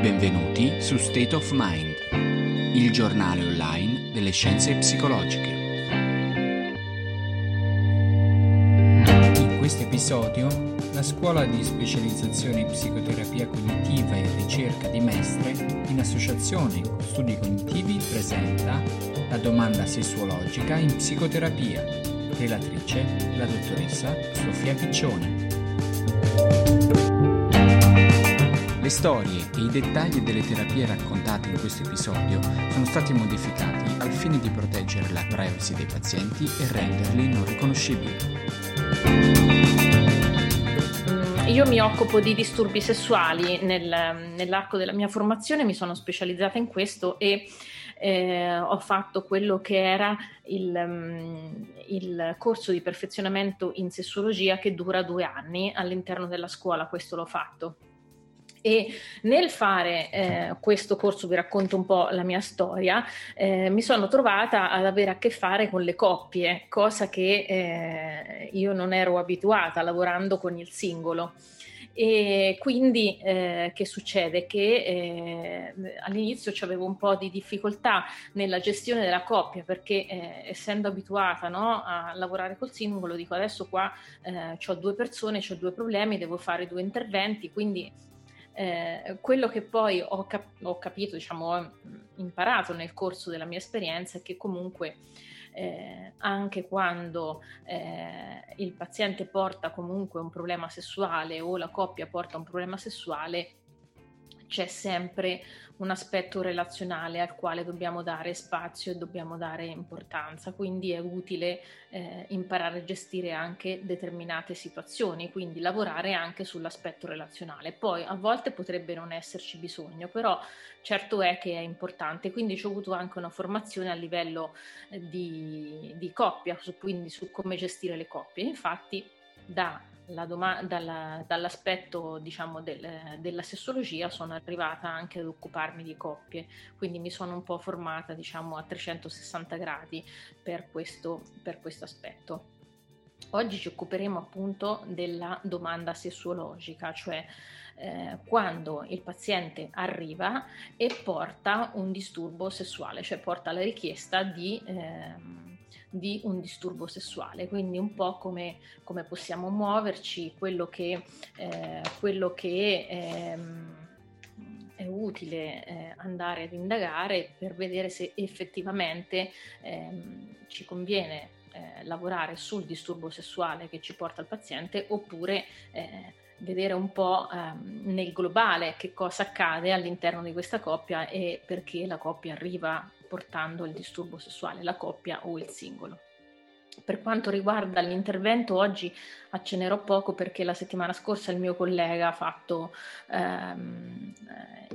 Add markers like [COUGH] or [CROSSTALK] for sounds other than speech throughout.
benvenuti su State of Mind, il giornale online delle scienze psicologiche. In questo episodio, la scuola di specializzazione in psicoterapia cognitiva e ricerca di Mestre, in associazione con studi cognitivi, presenta la domanda sessuologica in psicoterapia. Relatrice, la dottoressa Sofia Piccione. Le storie e i dettagli delle terapie raccontate in questo episodio sono stati modificati al fine di proteggere la privacy dei pazienti e renderli non riconoscibili. Io mi occupo di disturbi sessuali nel, nell'arco della mia formazione, mi sono specializzata in questo e eh, ho fatto quello che era il, um, il, corso di perfezionamento in sessuologia che dura due anni all'interno della scuola, questo l'ho fatto. E nel fare eh, questo corso, vi racconto un po' la mia storia, eh, mi sono trovata ad avere a che fare con le coppie, cosa che eh, io non ero abituata lavorando con il singolo. E quindi eh, che succede? Che eh, all'inizio avevo un po' di difficoltà nella gestione della coppia perché eh, essendo abituata no, a lavorare col singolo dico adesso qua eh, ho due persone, ho due problemi, devo fare due interventi, quindi eh, quello che poi ho, cap- ho capito, diciamo, ho imparato nel corso della mia esperienza è che comunque eh, anche quando eh, il paziente porta comunque un problema sessuale o la coppia porta un problema sessuale, c'è sempre un aspetto relazionale al quale dobbiamo dare spazio e dobbiamo dare importanza, quindi è utile eh, imparare a gestire anche determinate situazioni, quindi lavorare anche sull'aspetto relazionale. Poi a volte potrebbe non esserci bisogno, però certo è che è importante, quindi ho avuto anche una formazione a livello eh, di, di coppia, quindi su come gestire le coppie. Infatti da doma- dalla, dall'aspetto diciamo, del, della sessologia sono arrivata anche ad occuparmi di coppie, quindi mi sono un po' formata diciamo, a 360 gradi per questo, per questo aspetto. Oggi ci occuperemo appunto della domanda sessuologica, cioè eh, quando il paziente arriva e porta un disturbo sessuale, cioè porta la richiesta di... Eh, di un disturbo sessuale, quindi un po' come, come possiamo muoverci, quello che, eh, quello che ehm, è utile eh, andare ad indagare per vedere se effettivamente ehm, ci conviene eh, lavorare sul disturbo sessuale che ci porta il paziente oppure eh, vedere un po' ehm, nel globale che cosa accade all'interno di questa coppia e perché la coppia arriva portando il disturbo sessuale, la coppia o il singolo. Per quanto riguarda l'intervento, oggi accenerò poco perché la settimana scorsa il mio collega ha fatto ehm,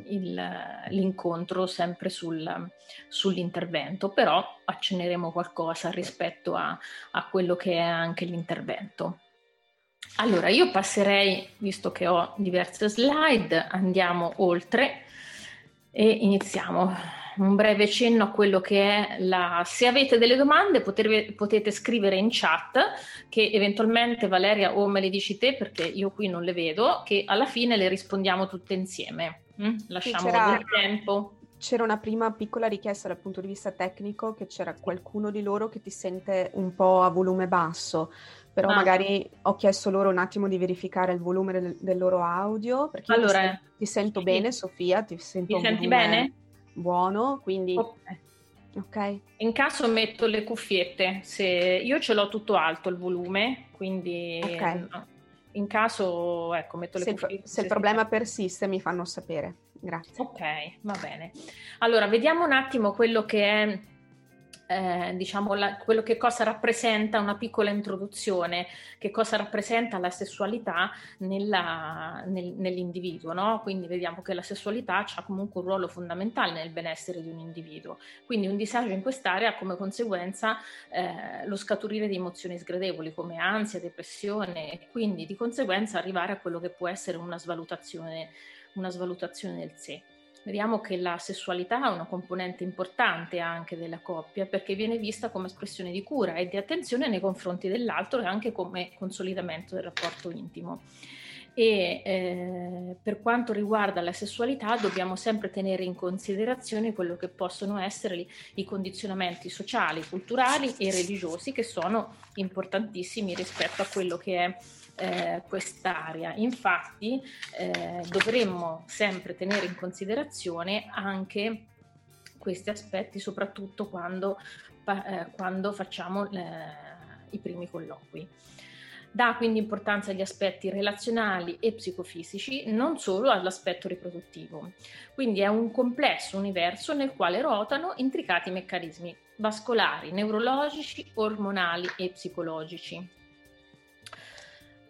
il, l'incontro sempre sul, sull'intervento, però acceneremo qualcosa rispetto a, a quello che è anche l'intervento. Allora, io passerei, visto che ho diverse slide, andiamo oltre e iniziamo un breve cenno a quello che è la... Se avete delle domande potete, potete scrivere in chat che eventualmente Valeria o me le dici te perché io qui non le vedo, che alla fine le rispondiamo tutte insieme. Mm? Lasciamo sì, del tempo. C'era una prima piccola richiesta dal punto di vista tecnico che c'era qualcuno di loro che ti sente un po' a volume basso però ah. magari ho chiesto loro un attimo di verificare il volume del, del loro audio perché allora, ti, sento, ti bene Sofia ti sento mi senti bene? Buono, quindi... Okay. ok. In caso metto le cuffiette, se io ce l'ho tutto alto il volume, quindi... Okay. In caso, ecco, metto le se cuffiette. se, il problema si... persiste mi fanno sapere. Grazie. Ok, va bene. Allora, vediamo un attimo quello che è eh, diciamo la, quello che cosa rappresenta una piccola introduzione, che cosa rappresenta la sessualità nella, nel, nell'individuo, no? Quindi vediamo che la sessualità ha comunque un ruolo fondamentale nel benessere di un individuo. Quindi un disagio in quest'area ha come conseguenza eh, lo scaturire di emozioni sgradevoli come ansia, depressione e quindi di conseguenza arrivare a quello che può essere una svalutazione, una svalutazione del sé vediamo che la sessualità è una componente importante anche della coppia perché viene vista come espressione di cura e di attenzione nei confronti dell'altro e anche come consolidamento del rapporto intimo. e eh, per quanto riguarda la sessualità dobbiamo sempre tenere in considerazione quello che possono essere i, i condizionamenti sociali, culturali e religiosi che sono importantissimi rispetto a quello che è eh, quest'area. Infatti eh, dovremmo sempre tenere in considerazione anche questi aspetti, soprattutto quando, eh, quando facciamo eh, i primi colloqui. Dà quindi importanza agli aspetti relazionali e psicofisici, non solo all'aspetto riproduttivo. Quindi è un complesso universo nel quale ruotano intricati meccanismi vascolari, neurologici, ormonali e psicologici.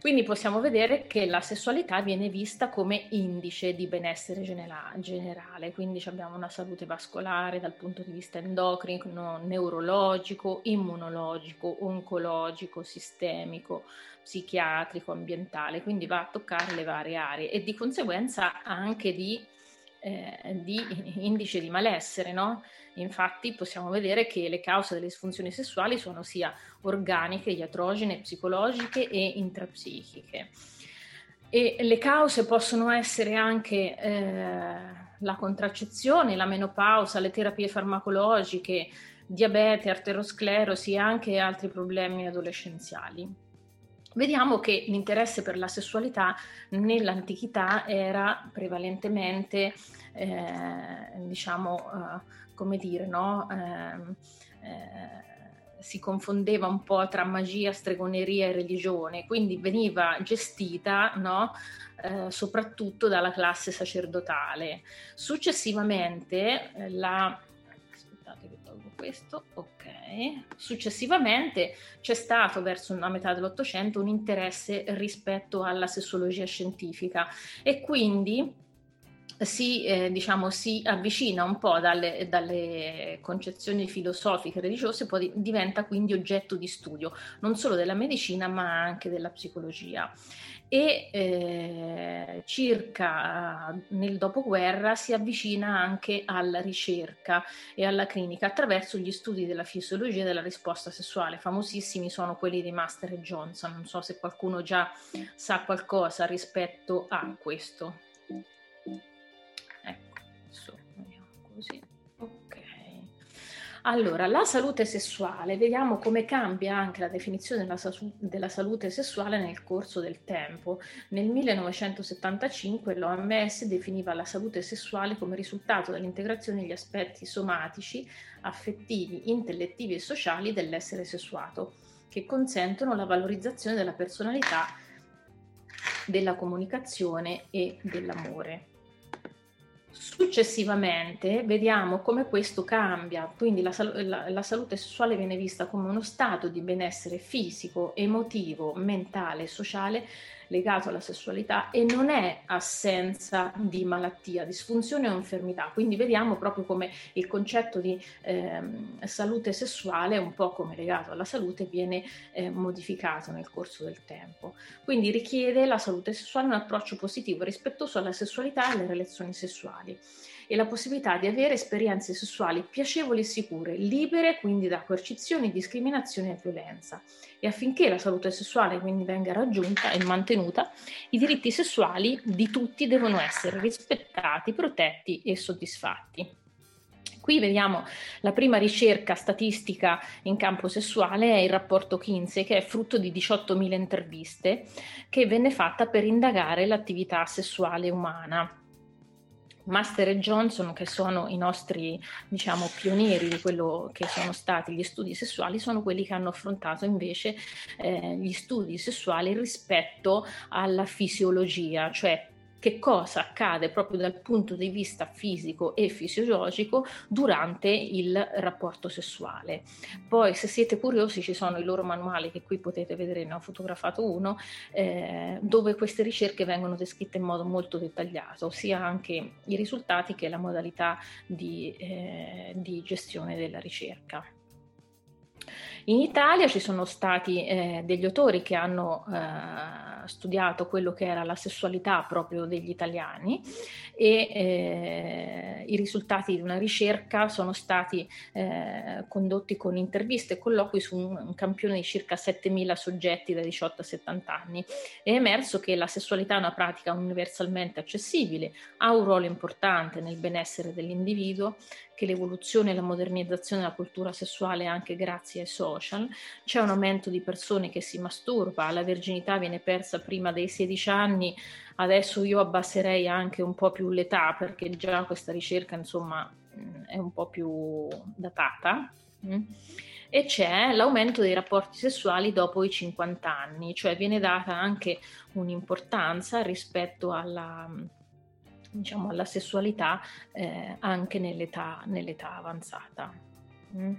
Quindi possiamo vedere che la sessualità viene vista come indice di benessere generale, quindi abbiamo una salute vascolare dal punto di vista endocrino, neurologico, immunologico, oncologico, sistemico, psichiatrico, ambientale, quindi va a toccare le varie aree e di conseguenza anche di, eh, di indice di malessere, no? Infatti possiamo vedere che le cause delle disfunzioni sessuali sono sia organiche, iatrogene, psicologiche e intrapsichiche. E le cause possono essere anche eh, la contraccezione, la menopausa, le terapie farmacologiche, diabete, arterosclerosi e anche altri problemi adolescenziali. Vediamo che l'interesse per la sessualità nell'antichità era prevalentemente, eh, diciamo, eh, come dire, no? Eh, eh, si confondeva un po' tra magia, stregoneria e religione, quindi veniva gestita no? eh, soprattutto dalla classe sacerdotale. Successivamente eh, la aspettate che tolgo questo, ok. Successivamente c'è stato verso la metà dell'Ottocento un interesse rispetto alla sessologia scientifica e quindi si, eh, diciamo, si avvicina un po' dalle, dalle concezioni filosofiche e religiose, poi diventa quindi oggetto di studio non solo della medicina ma anche della psicologia. E eh, circa nel dopoguerra si avvicina anche alla ricerca e alla clinica attraverso gli studi della fisiologia della risposta sessuale. Famosissimi sono quelli di Master e Johnson. Non so se qualcuno già sa qualcosa rispetto a questo. Allora, la salute sessuale, vediamo come cambia anche la definizione della, della, salute sessuale nel corso del tempo. Nel 1975 l'OMS definiva la salute sessuale come risultato dell'integrazione degli aspetti somatici, affettivi, intellettivi e sociali dell'essere sessuato, che consentono la valorizzazione della personalità, della comunicazione e dell'amore. Successivamente vediamo come questo cambia, quindi la, la, la, salute sessuale viene vista come uno stato di benessere fisico, emotivo, mentale e sociale legato alla sessualità e non è assenza di malattia, disfunzione o infermità. Quindi vediamo proprio come il concetto di eh, salute sessuale, un po' come legato alla salute, viene eh, modificato nel corso del tempo. Quindi richiede la salute sessuale un approccio positivo, rispettoso alla sessualità e alle relazioni sessuali e la possibilità di avere esperienze sessuali piacevoli e sicure, libere quindi da coercizioni, discriminazione e violenza. E affinché la salute sessuale quindi venga raggiunta e mantenuta, i diritti sessuali di tutti devono essere rispettati, protetti e soddisfatti. Qui vediamo la prima ricerca statistica in campo sessuale è il rapporto Kinsey che è frutto di 18.000 interviste che venne fatta per indagare l'attività sessuale umana. Master e Johnson, che sono i nostri diciamo, pionieri di quello che sono stati gli studi sessuali, sono quelli che hanno affrontato invece eh, gli studi sessuali rispetto alla fisiologia, cioè che cosa accade proprio dal punto di vista fisico e fisiologico durante il rapporto sessuale. Poi se siete curiosi ci sono i loro manuali che qui potete vedere, ne ho fotografato uno, eh, dove queste ricerche vengono descritte in modo molto dettagliato, sia anche i risultati che la modalità di, eh, di gestione della ricerca. In Italia ci sono stati eh, degli autori che hanno eh, studiato quello che era la sessualità proprio degli italiani e eh, i risultati di una ricerca sono stati eh, condotti con interviste e colloqui su un, un campione di circa 7.000 soggetti da 18 a 70 anni. È emerso che la sessualità è una pratica universalmente accessibile, ha un ruolo importante nel benessere dell'individuo, che l'evoluzione e la modernizzazione della cultura sessuale anche grazie ai social, c'è un aumento di persone che si masturba, la verginità viene persa prima dei 16 anni, adesso io abbasserei anche un po' più l'età perché già questa ricerca insomma è un po' più datata. E c'è l'aumento dei rapporti sessuali dopo i 50 anni, cioè viene data anche un'importanza rispetto alla diciamo, alla sessualità eh, anche nell'età, nell'età avanzata. Mm.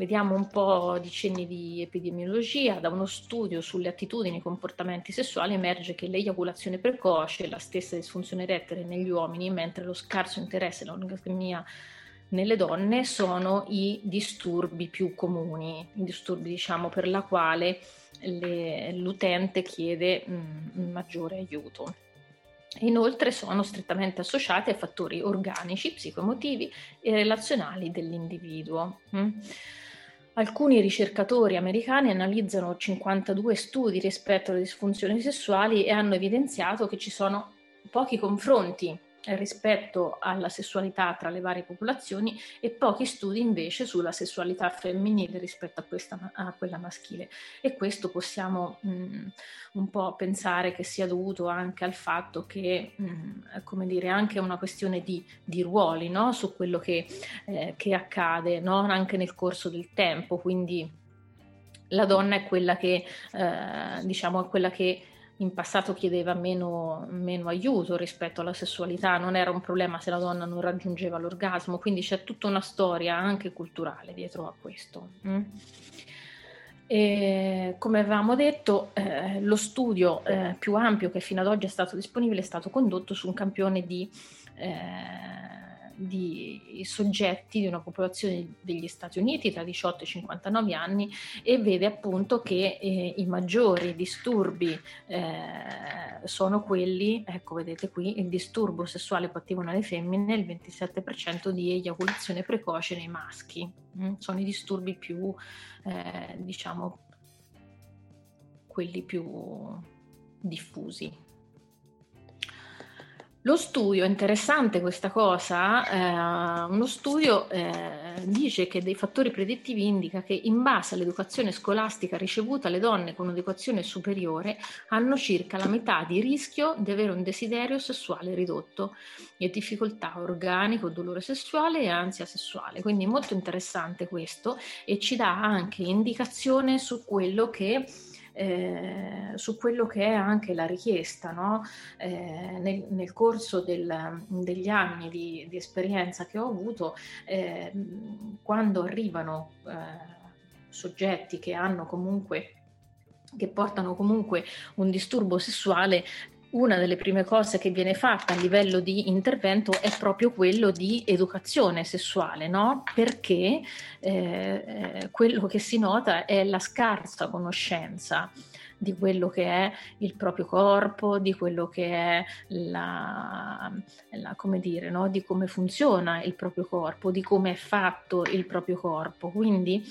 Vediamo un po' di cenni di epidemiologia. Da uno studio sulle attitudini e comportamenti sessuali emerge che l'eiaculazione precoce e la stessa disfunzione erettile negli uomini, mentre lo scarso interesse all'orgasmia nelle donne sono i disturbi più comuni, i disturbi diciamo per la quale le, l'utente chiede mh, maggiore aiuto. Inoltre sono strettamente associati a fattori organici, psicoemotivi e relazionali dell'individuo. Mm? Alcuni ricercatori americani analizzano 52 studi rispetto alle disfunzioni sessuali e hanno evidenziato che ci sono pochi confronti rispetto alla sessualità tra le varie popolazioni e pochi studi invece sulla sessualità femminile rispetto a, questa, a quella maschile. E questo possiamo mh, mm, un po' pensare che sia dovuto anche al fatto che, mh, mm, come dire, anche una questione di, di ruoli no? su quello che, eh, che accade no? anche nel corso del tempo. Quindi la donna è quella che, eh, diciamo, è quella che in passato chiedeva meno, meno, aiuto rispetto alla sessualità, non era un problema se la donna non raggiungeva l'orgasmo, quindi c'è tutta una storia anche culturale dietro a questo. Mm? E, come avevamo detto, eh, lo studio eh, più ampio che fino ad oggi è stato disponibile è stato condotto su un campione di eh, di soggetti di una popolazione degli Stati Uniti tra 18 e 59 anni e vede appunto che eh, i maggiori disturbi eh, sono quelli, ecco vedete qui, il disturbo sessuale pattivo nelle femmine, il 27% di eiaculazione precoce nei maschi, mm? sono i disturbi più, eh, diciamo, quelli più diffusi. Lo studio, interessante questa cosa, eh, uno studio eh, dice che dei fattori predittivi indica che in base all'educazione scolastica ricevuta le donne con un'educazione superiore hanno circa la metà di rischio di avere un desiderio sessuale ridotto e difficoltà organico, dolore sessuale e ansia sessuale. Quindi è molto interessante questo e ci dà anche indicazione su quello che eh, su quello che è anche la richiesta no? eh, nel, nel, corso del, degli anni di, di, esperienza che ho avuto, eh, quando arrivano eh, soggetti che hanno comunque che portano comunque un disturbo sessuale, una delle prime cose che viene fatta a livello di intervento è proprio quello di educazione sessuale, no? Perché eh, eh quello che si nota è la scarsa conoscenza di quello che è il proprio corpo, di quello che è la, la come dire, no? di come funziona il proprio corpo, di come è fatto il proprio corpo. Quindi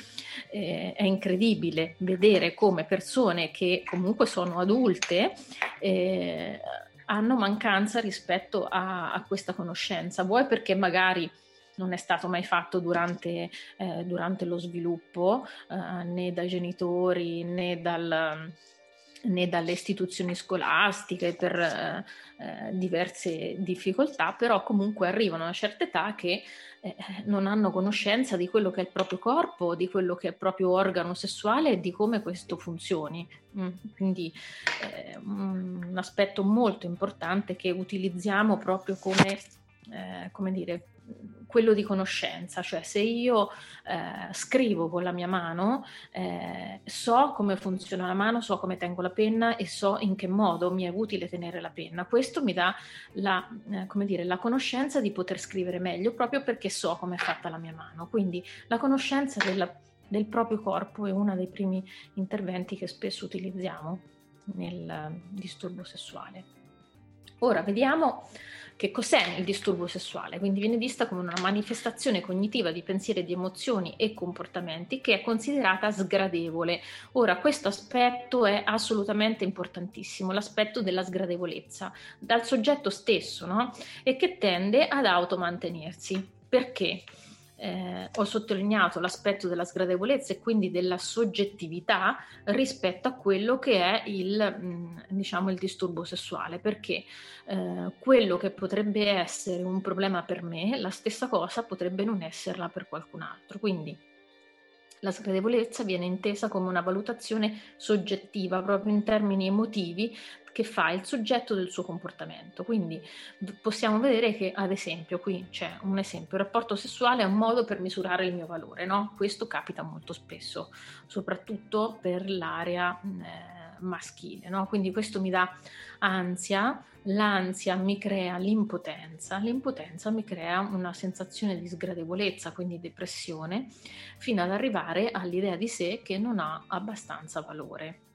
eh, è incredibile vedere come persone che comunque sono adulte eh, hanno mancanza rispetto a, a questa conoscenza, vuoi perché magari non è stato mai fatto durante, eh, durante lo sviluppo eh, né dai genitori né dal, né dalle istituzioni scolastiche per eh, eh, diverse difficoltà, però comunque arrivano a una certa età che eh, non hanno conoscenza di quello che è il proprio corpo, di quello che è il proprio organo sessuale e di come questo funzioni. Mm, quindi eh, un aspetto molto importante che utilizziamo proprio come, eh, come dire, quello di conoscenza, cioè se io eh, scrivo con la mia mano, eh, so come funziona la mano, so come tengo la penna e so in che modo mi è utile tenere la penna. Questo mi dà la, eh, dire, la conoscenza di poter scrivere meglio proprio perché so come è fatta la mia mano. Quindi la conoscenza della, del proprio corpo è uno dei primi interventi che spesso utilizziamo. nel disturbo sessuale. Ora vediamo che cos'è il disturbo sessuale, quindi viene vista come una manifestazione cognitiva di pensieri, di emozioni e comportamenti che è considerata sgradevole. Ora, questo aspetto è assolutamente importantissimo, l'aspetto della sgradevolezza dal soggetto stesso, no? E che tende ad automantenersi. Perché? Eh, ho sottolineato l'aspetto della sgradevolezza e quindi della soggettività rispetto a quello che è il, mm, diciamo, il disturbo sessuale, perché eh, quello che potrebbe essere un problema per me, la stessa cosa potrebbe non esserla per qualcun altro. Quindi la sgradevolezza viene intesa come una valutazione soggettiva, proprio in termini emotivi, che fa il soggetto del suo comportamento. Quindi possiamo vedere che, ad esempio, qui c'è un esempio, il rapporto sessuale è un modo per misurare il mio valore, no? Questo capita molto spesso, soprattutto per l'area eh, maschile, no? Quindi questo mi dà ansia, l'ansia mi crea l'impotenza, l'impotenza mi crea una sensazione di sgradevolezza, quindi depressione, fino ad arrivare all'idea di sé che non ha abbastanza valore.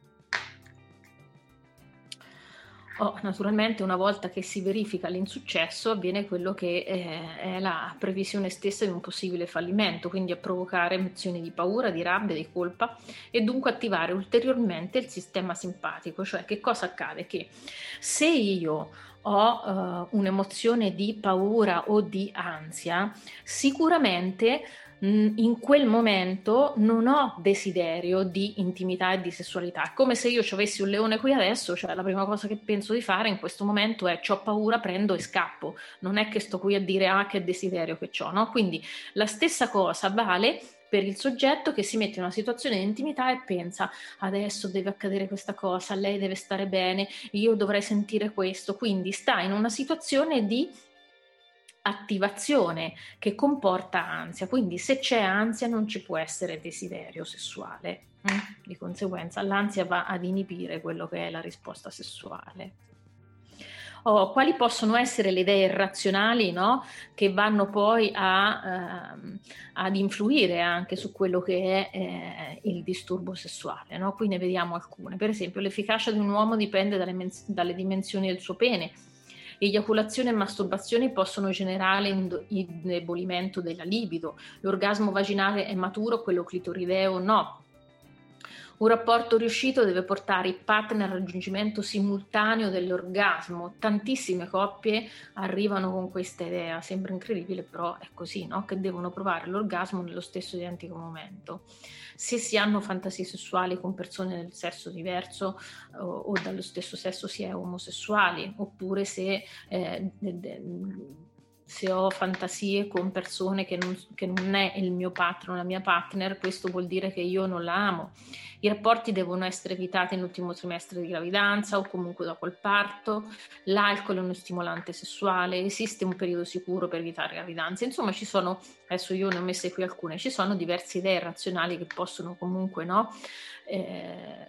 Oh, naturalmente una volta che si verifica l'insuccesso avviene quello che eh, è la previsione stessa di un possibile fallimento, quindi a provocare emozioni di paura, di rabbia, di colpa e dunque attivare ulteriormente il sistema simpatico, cioè che cosa accade? Che se io ho uh, un'emozione di paura o di ansia, sicuramente in quel momento non ho desiderio di intimità e di sessualità. È come se io ci avessi un leone qui adesso, cioè la prima cosa che penso di fare in questo momento è ho paura, prendo e scappo. Non è che sto qui a dire ah che desiderio che ho, no? Quindi la stessa cosa vale per il soggetto che si mette in una situazione di intimità e pensa adesso deve accadere questa cosa, lei deve stare bene, io dovrei sentire questo, quindi sta in una situazione di attivazione che comporta ansia, quindi se c'è ansia non ci può essere desiderio sessuale, mm? di conseguenza l'ansia va ad inibire quello che è la risposta sessuale. Oh, quali possono essere le idee irrazionali no? che vanno poi a, ehm, ad influire anche su quello che è eh, il disturbo sessuale? No? Qui ne vediamo alcune. Per esempio, l'efficacia di un uomo dipende dalle, men- dalle dimensioni del suo pene Eiaculazione e masturbazione possono generare indebolimento della libido. L'orgasmo vaginale è maturo, quello clitorideo no. Un rapporto riuscito deve portare i partner al raggiungimento simultaneo dell'orgasmo. Tantissime coppie arrivano con questa idea, sembra incredibile, però è così, no? che devono provare l'orgasmo nello stesso identico momento. Se si hanno fantasie sessuali con persone del sesso diverso o, o dallo stesso sesso si è omosessuali, oppure se eh, de, de, se ho fantasie con persone che non, che non, è il mio partner la mia partner, questo vuol dire che io non la amo. I rapporti devono essere evitati nell'ultimo trimestre di gravidanza o comunque dopo il parto. L'alcol è uno stimolante sessuale, esiste un periodo sicuro per evitare gravidanza. Insomma, ci sono, adesso io ne ho messe qui alcune, ci sono diverse idee razionali che possono comunque no, eh,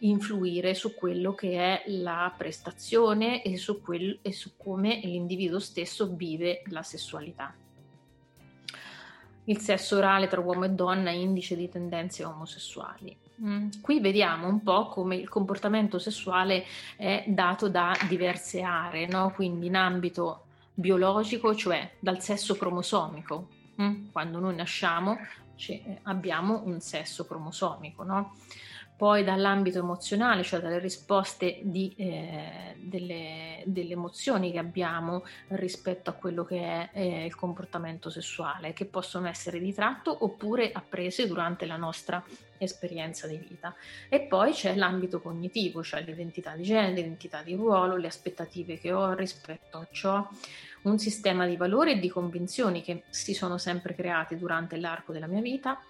influire su quello che è la prestazione e su, quel, e su come l'individuo stesso vive la sessualità. Il sesso orale tra uomo e donna indice di tendenze omosessuali. Mm. Qui vediamo un po' come il comportamento sessuale è dato da diverse aree, no? quindi in ambito biologico, cioè dal sesso cromosomico. Mm? Quando noi nasciamo abbiamo un sesso cromosomico, no? Poi dall'ambito emozionale, cioè dalle risposte di, eh, delle, delle, emozioni che abbiamo rispetto a quello che è eh, il comportamento sessuale, che possono essere di tratto oppure apprese durante la nostra esperienza di vita. E poi c'è l'ambito cognitivo, cioè l'identità di genere, l'identità di ruolo, le aspettative che ho rispetto a ciò, un sistema di valori e di convinzioni che si sono sempre creati durante l'arco della mia vita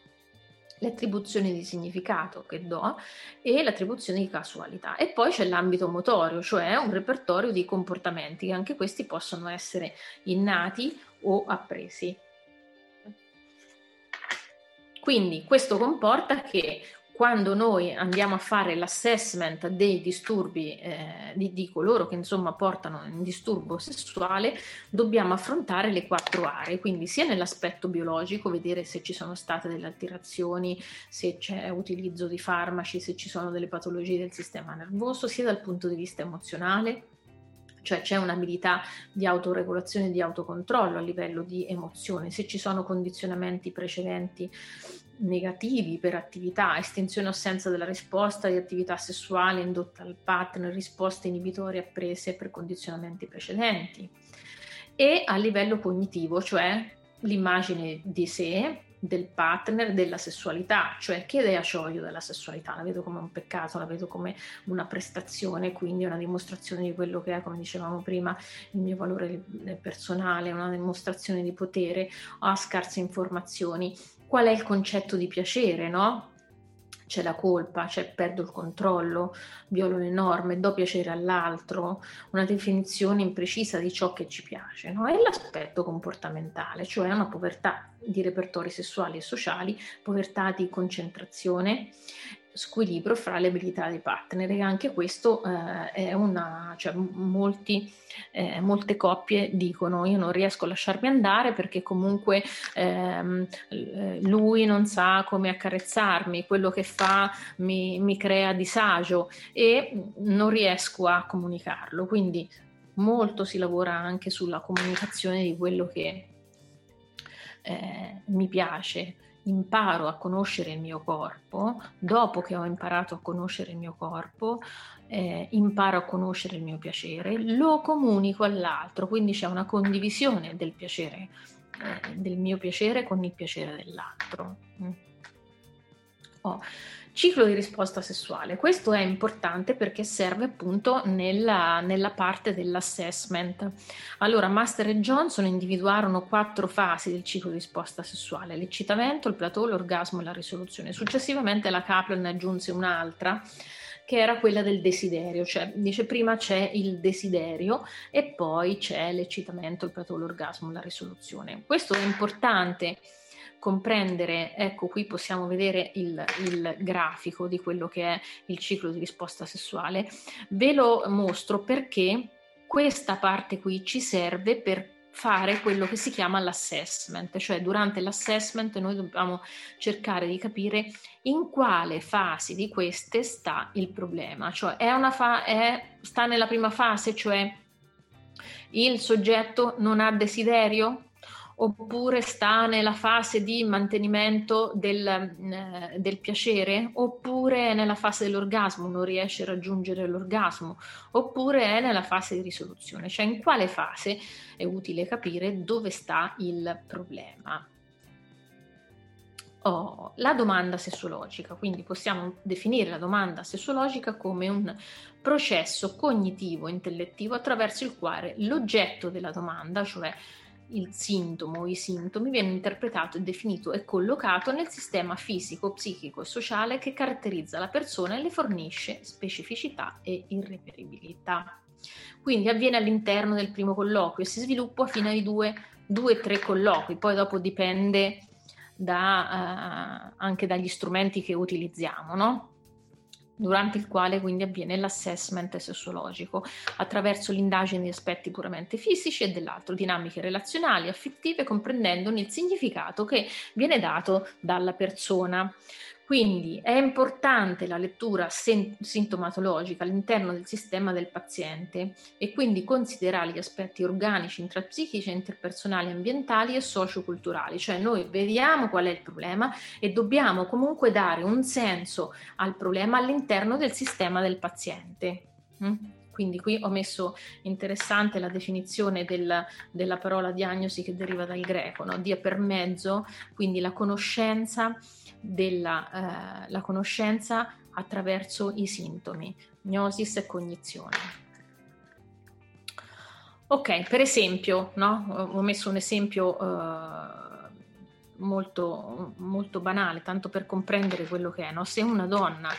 l'attribuzione di significato che do e l'attribuzione di casualità. E poi c'è l'ambito motorio, cioè un repertorio di comportamenti che anche questi possono essere innati o appresi. Quindi questo comporta che quando noi andiamo a fare l'assessment dei disturbi eh, di, di, coloro che insomma portano un disturbo sessuale, dobbiamo affrontare le quattro aree, quindi sia nell'aspetto biologico, vedere se ci sono state delle alterazioni, se c'è utilizzo di farmaci, se ci sono delle patologie del sistema nervoso, sia dal punto di vista emozionale, cioè c'è un'abilità di autoregolazione e di autocontrollo a livello di emozione, se ci sono condizionamenti precedenti negativi per attività, estensione o assenza della risposta di attività sessuale indotta al partner, risposte inibitorie apprese per condizionamenti precedenti e a livello cognitivo, cioè l'immagine di sé, del partner, della sessualità, cioè che idea ho io della sessualità? La vedo come un peccato, la vedo come una prestazione, quindi una dimostrazione di quello che è, come dicevamo prima, il mio valore personale, una dimostrazione di potere, ho scarse informazioni qual è il concetto di piacere, no? C'è la colpa, cioè perdo il controllo, violo le norme, do piacere all'altro, una definizione imprecisa di ciò che ci piace, no? E l'aspetto comportamentale, cioè una povertà di repertori sessuali e sociali, povertà di concentrazione squilibrio fra le abilità dei partner e anche questo eh, è una, cioè molti, eh, molte coppie dicono io non riesco a lasciarmi andare perché comunque ehm, lui non sa come accarezzarmi, quello che fa mi, mi crea disagio e non riesco a comunicarlo, quindi molto si lavora anche sulla comunicazione di quello che eh, mi piace imparo a conoscere il mio corpo, dopo che ho imparato a conoscere il mio corpo, eh, imparo a conoscere il mio piacere, lo comunico all'altro, quindi c'è una condivisione del piacere, eh, del mio piacere con il piacere dell'altro. Mm. Oh. Ciclo di risposta sessuale. Questo è importante perché serve appunto nella, nella, parte dell'assessment. Allora, Master e Johnson individuarono quattro fasi del ciclo di risposta sessuale: l'eccitamento, il plateau, l'orgasmo e la risoluzione. Successivamente la Kaplan ne aggiunse un'altra che era quella del desiderio, cioè dice prima c'è il desiderio e poi c'è l'eccitamento, il plateau, l'orgasmo, la risoluzione. Questo è importante comprendere, ecco qui possiamo vedere il, il, grafico di quello che è il ciclo di risposta sessuale, ve lo mostro perché questa parte qui ci serve per fare quello che si chiama l'assessment, cioè durante l'assessment noi dobbiamo cercare di capire in quale fase di queste sta il problema, cioè è una fa- è, sta nella prima fase, cioè il soggetto non ha desiderio, oppure sta nella fase di mantenimento del, eh, del, piacere, oppure è nella fase dell'orgasmo, non riesce a raggiungere l'orgasmo, oppure è nella fase di risoluzione, cioè in quale fase è utile capire dove sta il problema. Oh, la domanda sessuologica, quindi possiamo definire la domanda sessuologica come un processo cognitivo intellettivo attraverso il quale l'oggetto della domanda, cioè il sintomo o i sintomi viene interpretato definito e collocato nel sistema fisico, psichico e sociale che caratterizza la persona e le fornisce specificità e irreperibilità. Quindi avviene all'interno del primo colloquio e si sviluppa fino ai due, due tre colloqui, poi dopo dipende da, uh, anche dagli strumenti che utilizziamo, no? Durante il quale quindi avviene l'assessment sessuologico attraverso l'indagine di aspetti puramente fisici e dell'altro, dinamiche relazionali, affettive, comprendendone il significato che viene dato dalla persona. Quindi è importante la lettura sintomatologica all'interno del sistema del paziente e quindi considerare gli aspetti organici, intrapsichici, interpersonali, ambientali e socioculturali, cioè noi vediamo qual è il problema e dobbiamo comunque dare un senso al problema all'interno del sistema del paziente. Mm? Quindi qui ho messo interessante la definizione del, della parola diagnosi che deriva dal greco, no? dia per mezzo, quindi la conoscenza della eh, conoscenza attraverso i sintomi, gnosis e cognizione. Ok, per esempio, no? ho messo un esempio eh, molto, molto banale, tanto per comprendere quello che è. No? Se una donna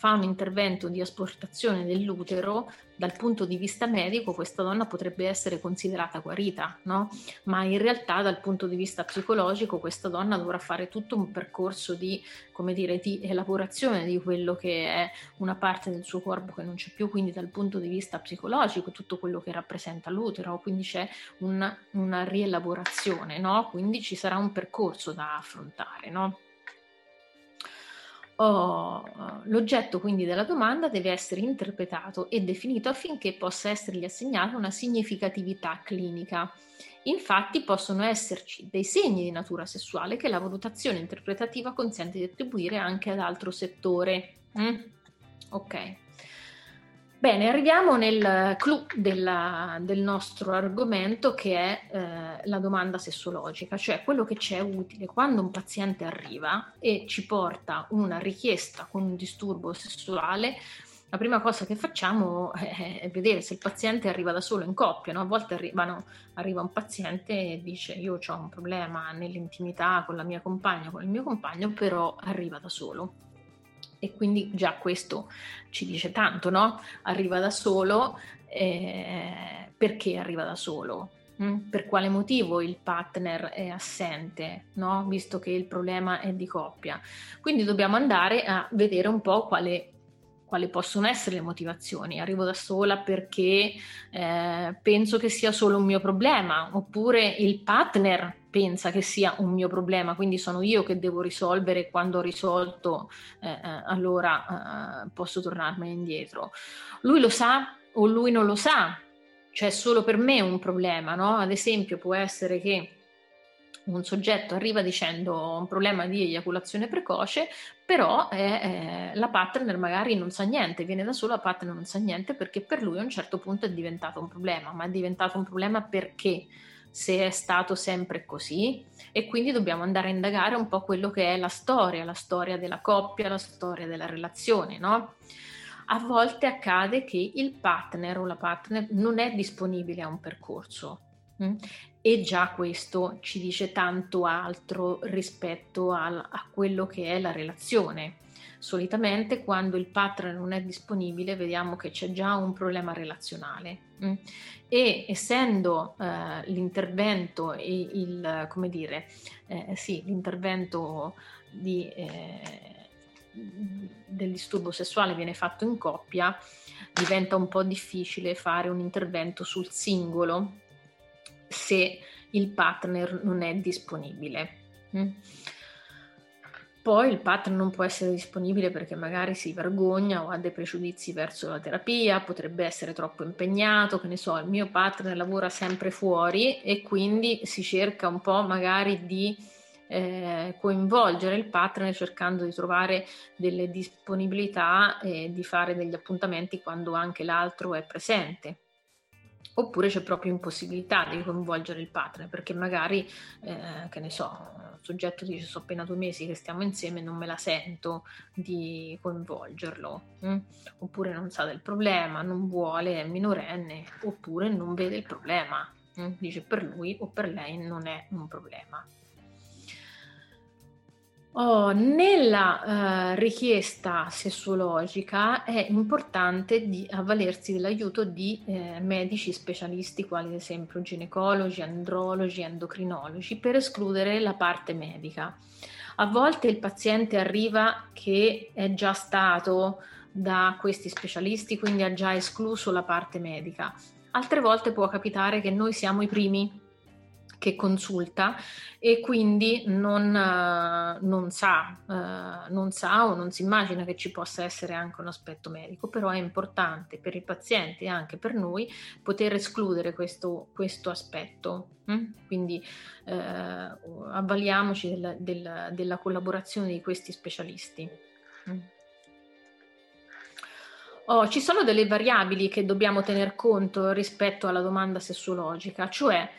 fa un intervento di asportazione dell'utero, dal punto di vista medico questa donna potrebbe essere considerata guarita, no? Ma in realtà dal punto di vista psicologico questa donna dovrà fare tutto un percorso di, come dire, di elaborazione di quello che è una parte del suo corpo che non c'è più, quindi dal punto di vista psicologico tutto quello che rappresenta l'utero, quindi c'è una, una rielaborazione, no? Quindi ci sarà un percorso da affrontare, no? Oh, l'oggetto quindi della domanda deve essere interpretato e definito affinché possa essergli assegnata una significatività clinica. Infatti possono esserci dei segni di natura sessuale che la valutazione interpretativa consente di attribuire anche ad altro settore. Mm? Ok. Bene, arriviamo nel clou della, del nostro argomento che è eh, la domanda sessologica, cioè quello che ci è utile quando un paziente arriva e ci porta una richiesta con un disturbo sessuale. La prima cosa che facciamo è vedere se il paziente arriva da solo in coppia. No? A volte arrivano, arriva un paziente e dice io ho un problema nell'intimità con la mia compagna, con il mio compagno, però arriva da solo e quindi già questo ci dice tanto, no? Arriva da solo, eh, perché arriva da solo? Mm? Per quale motivo il partner è assente, no? Visto che il problema è di coppia. Quindi dobbiamo andare a vedere un po' quale quali possono essere le motivazioni. Arrivo da sola perché eh, penso che sia solo un mio problema, oppure il partner pensa che sia un mio problema, quindi sono io che devo risolvere, quando ho risolto eh, eh allora eh, posso tornarmene indietro. Lui lo sa o lui non lo sa, cioè solo per me un problema, no? Ad esempio può essere che un soggetto arriva dicendo un problema di eiaculazione precoce, però eh, la partner magari non sa niente, viene da solo, la partner non sa niente perché per lui a un certo punto è diventato un problema, ma è diventato un problema perché? Se è stato sempre così e quindi dobbiamo andare a indagare un po' quello che è la storia, la storia della coppia, la storia della relazione, no? A volte accade che il partner o la partner non è disponibile a un percorso mh? Mm? e già questo ci dice tanto altro rispetto a, a quello che è la relazione solitamente quando il partner non è disponibile vediamo che c'è già un problema relazionale mm? e essendo eh, l'intervento e il come dire eh, sì l'intervento di, eh, del disturbo sessuale viene fatto in coppia diventa un po' difficile fare un intervento sul singolo se il partner non è disponibile. Mm? Poi il partner non può essere disponibile perché magari si vergogna o ha dei pregiudizi verso la terapia, potrebbe essere troppo impegnato, che ne so, il mio partner lavora sempre fuori e quindi si cerca un po' magari di eh, coinvolgere il partner cercando di trovare delle disponibilità e di fare degli appuntamenti quando anche l'altro è presente oppure c'è proprio impossibilità di coinvolgere il partner perché magari, eh, che ne so, il soggetto dice sono appena due mesi che stiamo insieme e non me la sento di coinvolgerlo, hm? oppure non sa del problema, non vuole, è minorenne, oppure non vede il problema, hm? dice per lui o per lei non è un problema. Oh, nella uh, richiesta sessuologica è importante di avvalersi dell'aiuto di eh, medici specialisti quali ad esempio ginecologi, andrologi, endocrinologi per escludere la parte medica. A volte il paziente arriva che è già stato da questi specialisti, quindi ha già escluso la parte medica. Altre volte può capitare che noi siamo i primi che consulta e quindi non, uh, non, sa, uh, non sa o non si immagina che ci possa essere anche un aspetto medico, però è importante per il paziente e anche per noi poter escludere questo, questo aspetto. Hm? Quindi uh, avvaliamoci della, della, della, collaborazione di questi specialisti. Hm? Oh, ci sono delle variabili che dobbiamo tener conto rispetto alla domanda sessuologica, cioè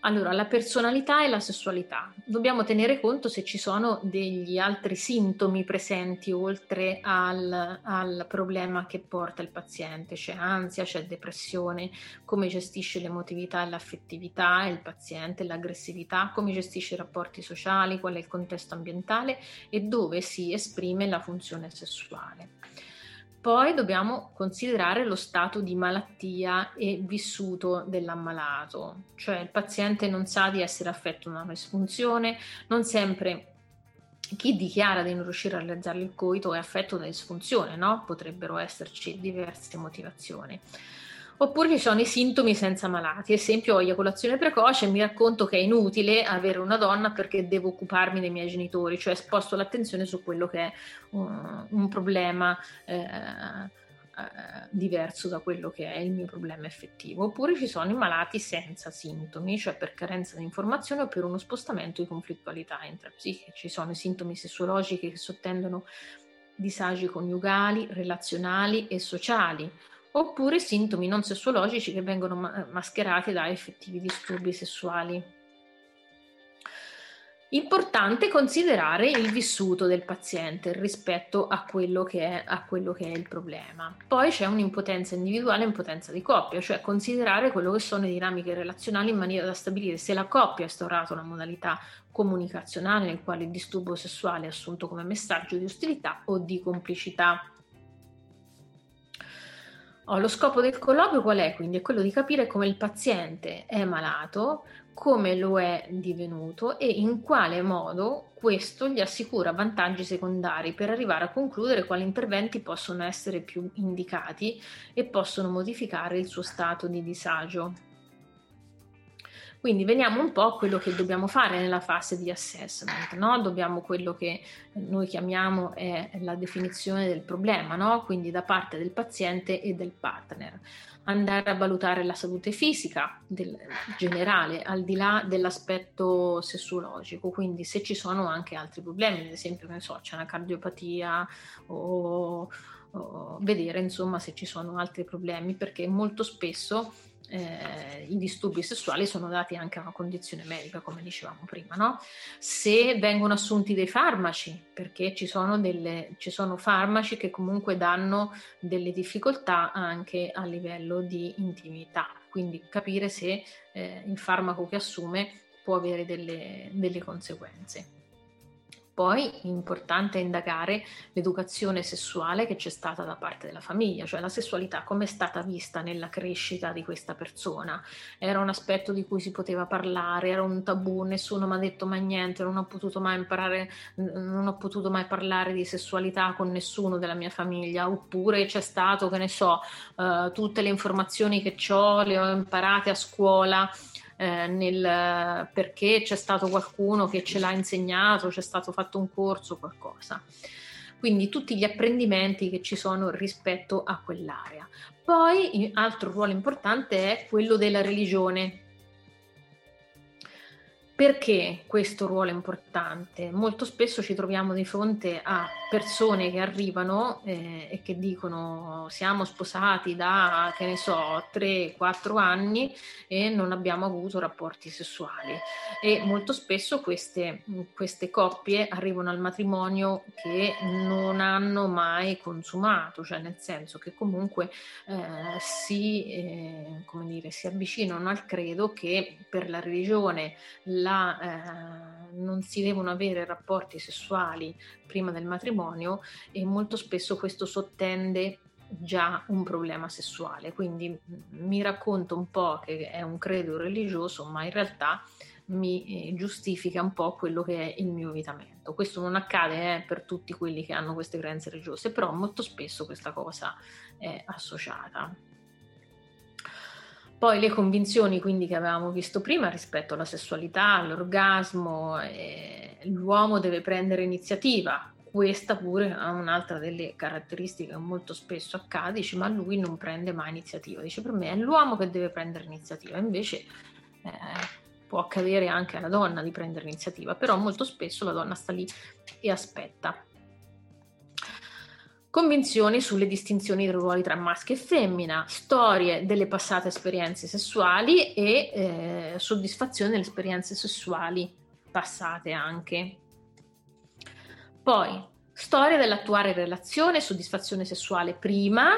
allora, la personalità e la sessualità. Dobbiamo tenere conto se ci sono degli altri sintomi presenti oltre al, al, problema che porta il paziente. C'è ansia, c'è depressione, come gestisce l'emotività e l'affettività il paziente, l'aggressività, come gestisce i rapporti sociali, qual è il contesto ambientale e dove si esprime la funzione sessuale. Poi dobbiamo considerare lo stato di malattia e vissuto dell'ammalato, cioè il paziente non sa di essere affetto da una disfunzione, non sempre chi dichiara di non riuscire a realizzare il coito è affetto da disfunzione, no? Potrebbero esserci diverse motivazioni. Oppure ci sono i sintomi senza malati, esempio ho eiaculazione precoce e mi racconto che è inutile avere una donna perché devo occuparmi dei miei genitori, cioè sposto l'attenzione su quello che è un, un problema eh, eh, diverso da quello che è il mio problema effettivo. Oppure ci sono i malati senza sintomi, cioè per carenza di informazione o per uno spostamento di conflittualità intrapsichica. Ci sono i sintomi sessuologici che sottendono disagi coniugali, relazionali e sociali oppure sintomi non sessuologici che vengono ma- mascherati da effettivi disturbi sessuali. Importante considerare il vissuto del paziente rispetto a quello, è, a quello che è, il problema. Poi c'è un'impotenza individuale e impotenza di coppia, cioè considerare quello che sono le dinamiche relazionali in maniera da stabilire se la coppia ha instaurato una modalità comunicazionale nel quale il disturbo sessuale è assunto come messaggio di ostilità o di complicità. Oh, lo scopo del colloquio qual è? Quindi è quello di capire come il paziente è malato, come lo è divenuto e in quale modo questo gli assicura vantaggi secondari per arrivare a concludere quali interventi possono essere più indicati e possono modificare il suo stato di disagio. Quindi veniamo un po' a quello che dobbiamo fare nella fase di assessment, no? Dobbiamo quello che noi chiamiamo è la definizione del problema, no? Quindi da parte del paziente e del partner. Andare a valutare la salute fisica del, generale, al di là dell'aspetto sessuologico, quindi se ci sono anche altri problemi, ad esempio, so, c'è una cardiopatia o, o vedere insomma se ci sono altri problemi, perché molto spesso eh, i disturbi sessuali sono dati anche a una condizione medica, come dicevamo prima, no? Se vengono assunti dei farmaci, perché ci sono, delle, ci sono farmaci che comunque danno delle difficoltà anche a livello di intimità, quindi capire se eh, il farmaco che assume può avere delle, delle conseguenze. Poi importante indagare l'educazione sessuale che c'è stata da parte della famiglia, cioè la sessualità come è stata vista nella crescita di questa persona. Era un aspetto di cui si poteva parlare, era un tabù, nessuno mi ha detto mai niente, non ho potuto mai imparare, non ho potuto mai parlare di sessualità con nessuno della mia famiglia, oppure c'è stato, che ne so, uh, tutte le informazioni che ho le ho imparate a scuola eh, nel, perché c'è stato qualcuno che ce l'ha insegnato, c'è stato fatto un corso, qualcosa. Quindi tutti gli apprendimenti che ci sono rispetto a quell'area. Poi, altro ruolo importante è quello della religione, perché questo ruolo è importante? Molto spesso ci troviamo di fronte a persone che arrivano eh, e che dicono siamo sposati da, che ne so, 3-4 anni e non abbiamo avuto rapporti sessuali. E molto spesso queste, queste coppie arrivano al matrimonio che non hanno mai consumato, cioè nel senso che comunque eh, si, eh, dire, si avvicinano al credo che per la religione la la, eh, non si devono avere rapporti sessuali prima del matrimonio e molto spesso questo sottende già un problema sessuale. Quindi mi racconto un po' che è un credo religioso, ma in realtà mi eh, giustifica un po' quello che è il mio evitamento. Questo non accade eh, per tutti quelli che hanno queste credenze religiose, però molto spesso questa cosa è associata. Poi le convinzioni quindi che avevamo visto prima rispetto alla sessualità, all'orgasmo, eh, l'uomo deve prendere iniziativa. Questa pure ha un'altra delle caratteristiche che molto spesso accade, dice ma lui non prende mai iniziativa. Dice per me è l'uomo che deve prendere iniziativa, invece eh, può accadere anche alla donna di prendere iniziativa, però molto spesso la donna sta lì e aspetta. Convinzioni sulle distinzioni dei ruoli tra maschio e femmina, storie delle passate esperienze sessuali e eh, soddisfazione delle esperienze sessuali passate anche. Poi, storia dell'attuare relazione, soddisfazione sessuale prima,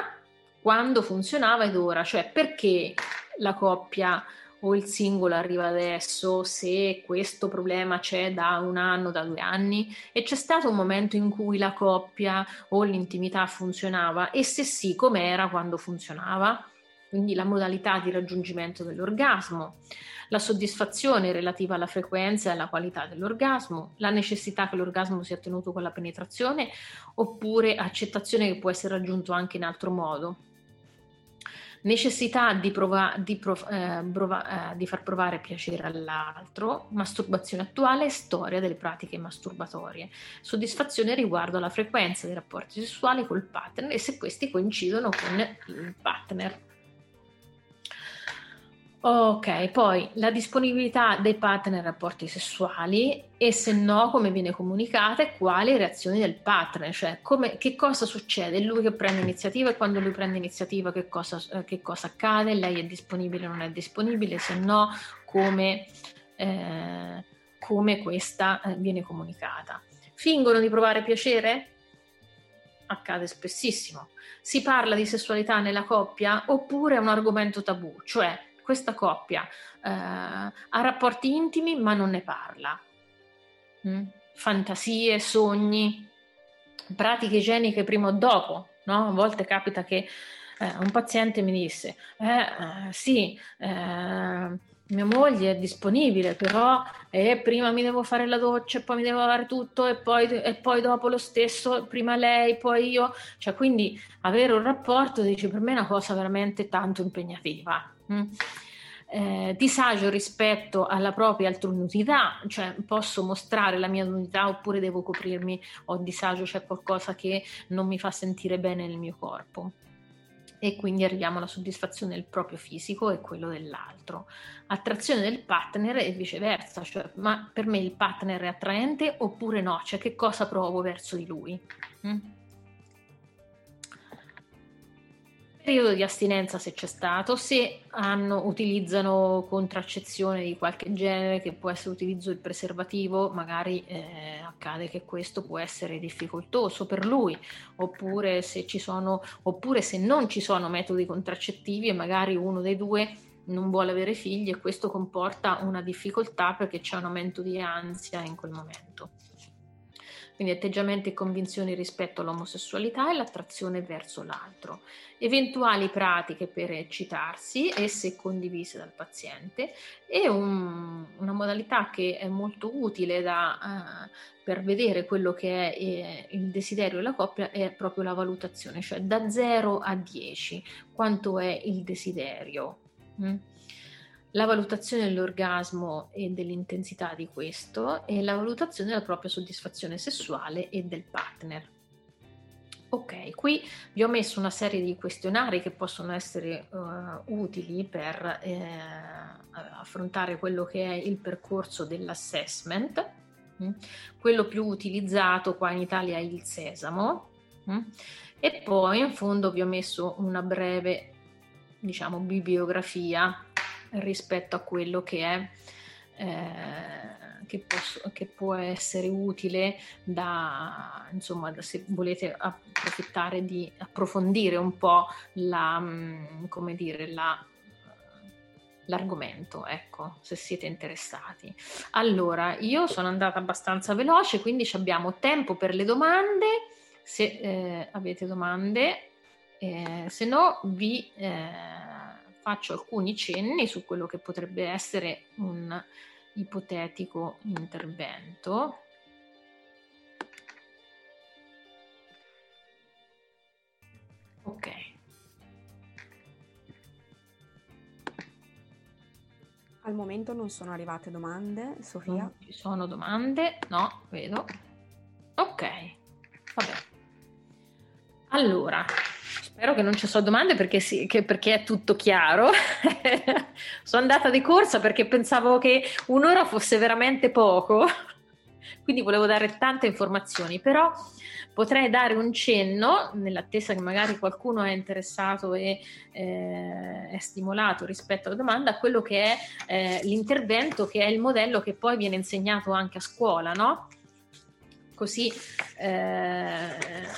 quando funzionava ed ora, cioè perché la coppia o il singolo arriva adesso, se questo problema c'è da un anno, da due anni e c'è stato un momento in cui la coppia o l'intimità funzionava e se sì, com'era quando funzionava? Quindi la modalità di raggiungimento dell'orgasmo, la soddisfazione relativa alla frequenza e alla qualità dell'orgasmo, la necessità che l'orgasmo sia ottenuto con la penetrazione oppure accettazione che può essere raggiunto anche in altro modo necessità di, prova, di, prov, eh, prova, eh, di, far provare piacere all'altro, masturbazione attuale e storia delle pratiche masturbatorie, soddisfazione riguardo alla frequenza dei rapporti sessuali col partner e se questi coincidono con il partner. Ok, poi la disponibilità dei partner ai rapporti sessuali e se no come viene comunicata e quali reazioni del partner, cioè come, che cosa succede, lui che prende iniziativa e quando lui prende iniziativa che cosa, eh, che cosa accade, lei è disponibile o non è disponibile, se no come, eh, come questa eh, viene comunicata. Fingono di provare piacere? Accade spessissimo. Si parla di sessualità nella coppia oppure è un argomento tabù, cioè questa coppia eh, ha rapporti intimi ma non ne parla. Mm? Fantasie, sogni, pratiche igieniche prima o dopo. No? A volte capita che eh, un paziente mi disse, eh, eh sì, eh, mia moglie è disponibile, però eh, prima mi devo fare la doccia, poi mi devo fare tutto e poi, e poi, dopo lo stesso, prima lei, poi io. Cioè, quindi avere un rapporto, dici, per me è una cosa veramente tanto impegnativa. Mm. Eh, disagio rispetto alla propria altrunità, cioè posso mostrare la mia nudità oppure devo coprirmi, ho disagio, c'è qualcosa che non mi fa sentire bene nel mio corpo. E quindi arriviamo alla soddisfazione del proprio fisico e quello dell'altro. Attrazione del partner e viceversa, cioè ma per me il partner è attraente oppure no, cioè che cosa provo verso di lui. Mm? Periodo di astinenza se c'è stato, se hanno, utilizzano contraccezione di qualche genere che può essere utilizzo del preservativo, magari eh, accade che questo può essere difficoltoso per lui, oppure se, sono, oppure se non ci sono metodi contraccettivi e magari uno dei due non vuole avere figli e questo comporta una difficoltà perché c'è un aumento di ansia in quel momento quindi atteggiamenti e convinzioni rispetto all'omosessualità e l'attrazione verso l'altro, eventuali pratiche per eccitarsi, esse condivise dal paziente e un, una modalità che è molto utile da, uh, per vedere quello che è eh, il desiderio della coppia è proprio la valutazione, cioè da 0 a 10 quanto è il desiderio. Mm? La valutazione dell'orgasmo e dell'intensità di questo e la valutazione della propria soddisfazione sessuale e del partner. Ok, qui vi ho messo una serie di questionari che possono essere uh, utili per eh, affrontare quello che è il percorso dell'assessment. Mm? Quello più utilizzato qua in Italia è il Sesamo. Mm? E poi in fondo vi ho messo una breve, diciamo, bibliografia rispetto a quello che è eh, che, posso, che, può essere utile da insomma da, se volete approfittare di approfondire un po' la mm, come dire la l'argomento, ecco, se siete interessati. Allora, io sono andata abbastanza veloce, quindi abbiamo tempo per le domande, se eh, avete domande, eh, se no vi eh, faccio alcuni cenni su quello che potrebbe essere un ipotetico intervento. Ok. Al momento non sono arrivate domande, Sofia. Non ci sono domande? No, vedo. Ok, vabbè. Allora, Spero che non ci sono domande perché, sì, perché è tutto chiaro. [LAUGHS] sono andata di corsa perché pensavo che un'ora fosse veramente poco, [LAUGHS] quindi volevo dare tante informazioni, però potrei dare un cenno, nell'attesa che magari qualcuno è interessato e eh, è stimolato rispetto alla domanda, a quello che è eh, l'intervento, che è il modello che poi viene insegnato anche a scuola, no? Così, eh,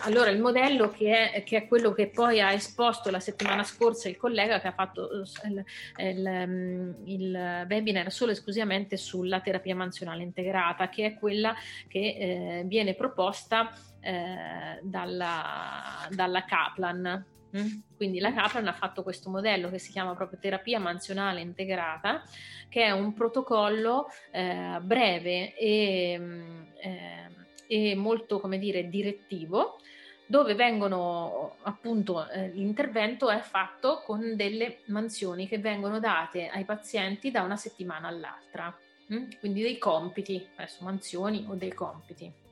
allora il modello che è, che è, quello che poi ha esposto la settimana scorsa il collega che ha fatto eh, il, il, mm, il webinar solo e esclusivamente sulla terapia mansionale integrata, che è quella che eh, viene proposta eh, dalla, dalla Kaplan. Mm? Quindi la Kaplan ha fatto questo modello che si chiama proprio terapia mansionale integrata, che è un protocollo eh, breve e, mm, eh, e, molto, come dire, direttivo, dove vengono appunto eh, l'intervento è fatto con delle mansioni che vengono date ai pazienti da una settimana all'altra, mm? quindi dei compiti, adesso mansioni o dei compiti